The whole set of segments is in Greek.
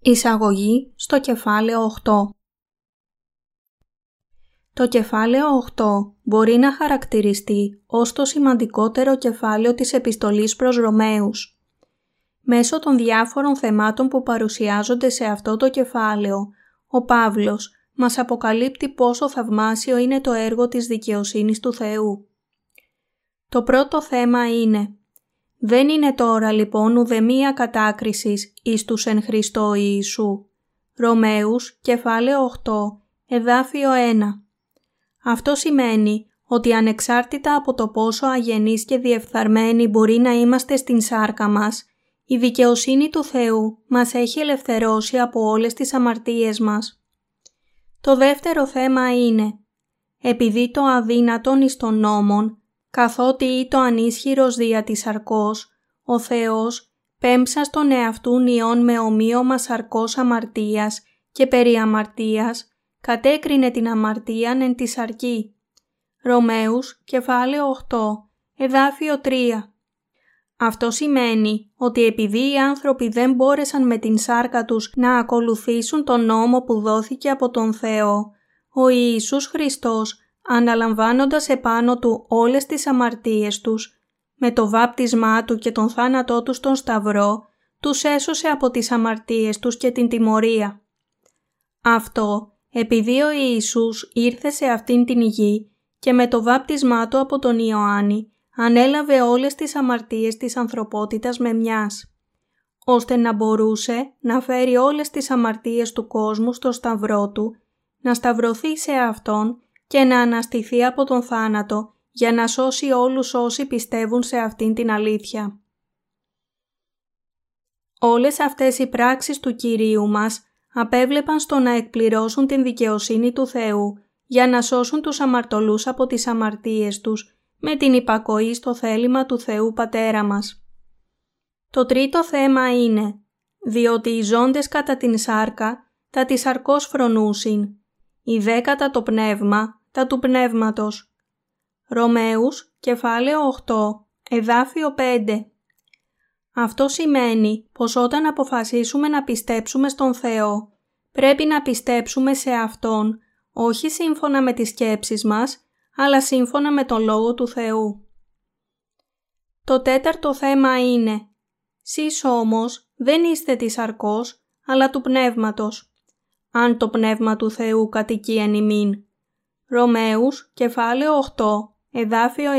Εισαγωγή στο κεφάλαιο 8 Το κεφάλαιο 8 μπορεί να χαρακτηριστεί ως το σημαντικότερο κεφάλαιο της επιστολής προς Ρωμαίους. Μέσω των διάφορων θεμάτων που παρουσιάζονται σε αυτό το κεφάλαιο, ο Παύλος μας αποκαλύπτει πόσο θαυμάσιο είναι το έργο της δικαιοσύνης του Θεού. Το πρώτο θέμα είναι δεν είναι τώρα λοιπόν ουδεμία κατάκρισης εις τους εν Χριστώ Ιησού. Ρωμαίους, κεφάλαιο 8, εδάφιο 1. Αυτό σημαίνει ότι ανεξάρτητα από το πόσο αγενείς και διεφθαρμένοι μπορεί να είμαστε στην σάρκα μας, η δικαιοσύνη του Θεού μας έχει ελευθερώσει από όλες τις αμαρτίες μας. Το δεύτερο θέμα είναι, επειδή το αδύνατον εις των νόμων καθότι ή το ανίσχυρος δια της αρκός, ο Θεός πέμψα στον εαυτούν ιών με ομοίωμα σαρκός αμαρτίας και περί αμαρτίας, κατέκρινε την αμαρτίαν εν της σαρκή. Ρωμαίους, κεφάλαιο 8, εδάφιο 3. Αυτό σημαίνει ότι επειδή οι άνθρωποι δεν μπόρεσαν με την σάρκα τους να ακολουθήσουν τον νόμο που δόθηκε από τον Θεό, ο Ιησούς Χριστός αναλαμβάνοντας επάνω του όλες τις αμαρτίες τους, με το βάπτισμά του και τον θάνατό τους στον Σταυρό, τους έσωσε από τις αμαρτίες τους και την τιμωρία. Αυτό επειδή ο Ιησούς ήρθε σε αυτήν την γη και με το βάπτισμά του από τον Ιωάννη ανέλαβε όλες τις αμαρτίες της ανθρωπότητας με μιας, ώστε να μπορούσε να φέρει όλες τις αμαρτίες του κόσμου στο Σταυρό του, να σταυρωθεί σε Αυτόν και να αναστηθεί από τον θάνατο για να σώσει όλους όσοι πιστεύουν σε αυτήν την αλήθεια. Όλες αυτές οι πράξεις του Κυρίου μας απέβλεπαν στο να εκπληρώσουν την δικαιοσύνη του Θεού για να σώσουν τους αμαρτωλούς από τις αμαρτίες τους με την υπακοή στο θέλημα του Θεού Πατέρα μας. Το τρίτο θέμα είναι διότι οι ζώντες κατά την σάρκα θα τη σαρκώς φρονούσιν η δέκατα το πνεύμα, τα του πνεύματος. Ρωμαίους, κεφάλαιο 8, εδάφιο 5. Αυτό σημαίνει πως όταν αποφασίσουμε να πιστέψουμε στον Θεό, πρέπει να πιστέψουμε σε Αυτόν, όχι σύμφωνα με τις σκέψεις μας, αλλά σύμφωνα με τον Λόγο του Θεού. Το τέταρτο θέμα είναι «Σεις όμως δεν είστε της αρκός, αλλά του πνεύματος» αν το Πνεύμα του Θεού κατοικεί εν ημίν. Ρωμαίους, κεφάλαιο 8, εδάφιο 9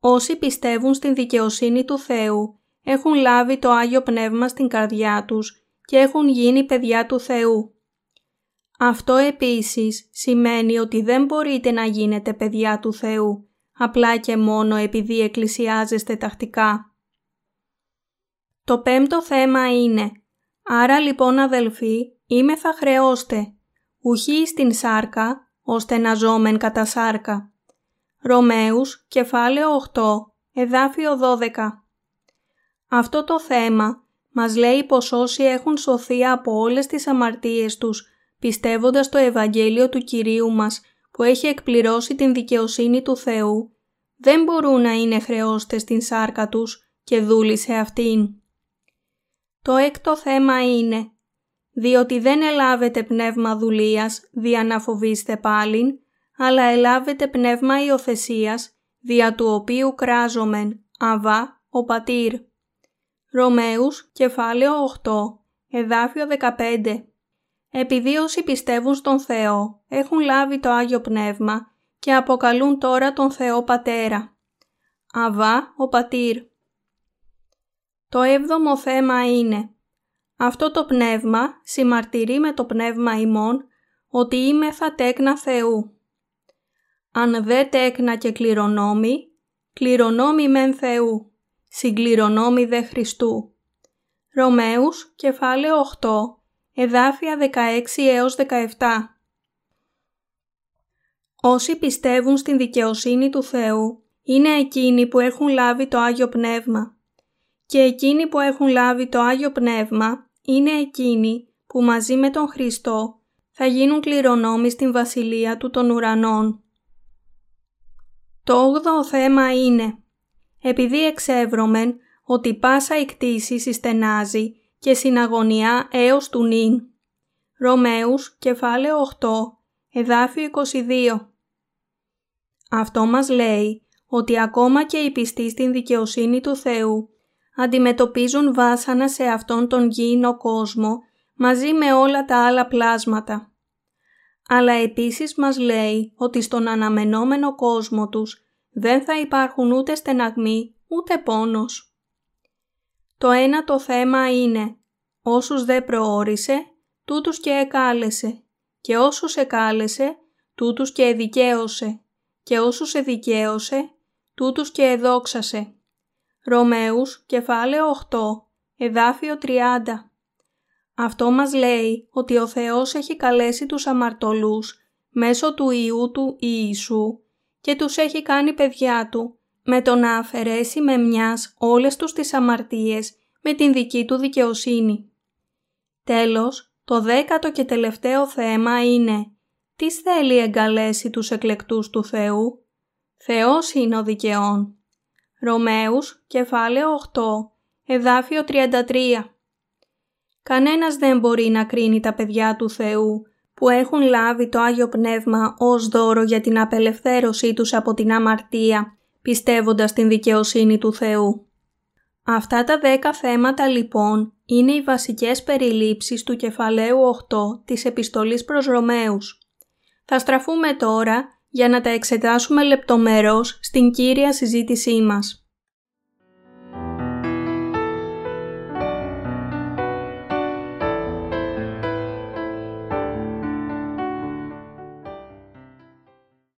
Όσοι πιστεύουν στην δικαιοσύνη του Θεού έχουν λάβει το Άγιο Πνεύμα στην καρδιά τους και έχουν γίνει παιδιά του Θεού. Αυτό επίσης σημαίνει ότι δεν μπορείτε να γίνετε παιδιά του Θεού απλά και μόνο επειδή εκκλησιάζεστε τακτικά. Το πέμπτο θέμα είναι «Άρα λοιπόν αδελφοί, είμαι θα χρεώστε, ουχή στην σάρκα, ώστε να ζώμεν κατά σάρκα. Ρωμαίους, κεφάλαιο 8, εδάφιο 12. Αυτό το θέμα μας λέει πως όσοι έχουν σωθεί από όλες τις αμαρτίες τους, πιστεύοντας το Ευαγγέλιο του Κυρίου μας που έχει εκπληρώσει την δικαιοσύνη του Θεού, δεν μπορούν να είναι χρεώστες στην σάρκα τους και δούλοι σε αυτήν. Το έκτο θέμα είναι διότι δεν ελάβετε πνεύμα δουλείας δια να φοβήστε πάλιν, αλλά ελάβετε πνεύμα υιοθεσίας, δια του οποίου κράζομεν, αβά, ο πατήρ. Ρωμαίους, κεφάλαιο 8, εδάφιο 15 Επειδή όσοι πιστεύουν στον Θεό έχουν λάβει το Άγιο Πνεύμα και αποκαλούν τώρα τον Θεό Πατέρα. Αβά, ο πατήρ. Το έβδομο θέμα είναι αυτό το πνεύμα συμμαρτυρεί με το πνεύμα ημών ότι είμαι θα τέκνα Θεού. Αν δε τέκνα και κληρονόμη, κληρονόμη μεν Θεού, συγκληρονόμη δε Χριστού. Ρωμαίους, κεφάλαιο 8, εδάφια 16 έως 17. Όσοι πιστεύουν στην δικαιοσύνη του Θεού είναι εκείνοι που έχουν λάβει το Άγιο Πνεύμα και εκείνοι που έχουν λάβει το Άγιο Πνεύμα είναι εκείνοι που μαζί με τον Χριστό θα γίνουν κληρονόμοι στην Βασιλεία του των ουρανών. Το όγδοο θέμα είναι επειδή εξεύρωμεν ότι πάσα η κτήση συστενάζει και συναγωνιά έως του νυν. Ρωμαίους, κεφάλαιο 8, εδάφιο 22. Αυτό μας λέει ότι ακόμα και οι πιστοί στην δικαιοσύνη του Θεού αντιμετωπίζουν βάσανα σε αυτόν τον γήινο κόσμο μαζί με όλα τα άλλα πλάσματα. Αλλά επίσης μας λέει ότι στον αναμενόμενο κόσμο τους δεν θα υπάρχουν ούτε στεναγμοί ούτε πόνος. Το ένα το θέμα είναι όσους δεν προόρισε, τούτους και εκάλεσε και όσους εκάλεσε, τούτους και εδικαίωσε και όσους εδικαίωσε, τούτους και εδόξασε. Ρωμαίους, κεφάλαιο 8, εδάφιο 30. Αυτό μας λέει ότι ο Θεός έχει καλέσει τους αμαρτωλούς μέσω του Ιού του Ιησού και τους έχει κάνει παιδιά Του με το να αφαιρέσει με μιας όλες τους τις αμαρτίες με την δική Του δικαιοσύνη. Τέλος, το δέκατο και τελευταίο θέμα είναι τι θέλει εγκαλέσει τους εκλεκτούς του Θεού; Θεός είναι ο δικαιών. Ρωμαίους, κεφάλαιο 8, εδάφιο 33. Κανένας δεν μπορεί να κρίνει τα παιδιά του Θεού που έχουν λάβει το Άγιο Πνεύμα ως δώρο για την απελευθέρωσή τους από την αμαρτία, πιστεύοντας την δικαιοσύνη του Θεού. Αυτά τα δέκα θέματα λοιπόν είναι οι βασικές περιλήψεις του κεφαλαίου 8 της επιστολής προς Ρωμαίους. Θα στραφούμε τώρα για να τα εξετάσουμε λεπτομερώς στην κύρια συζήτησή μας.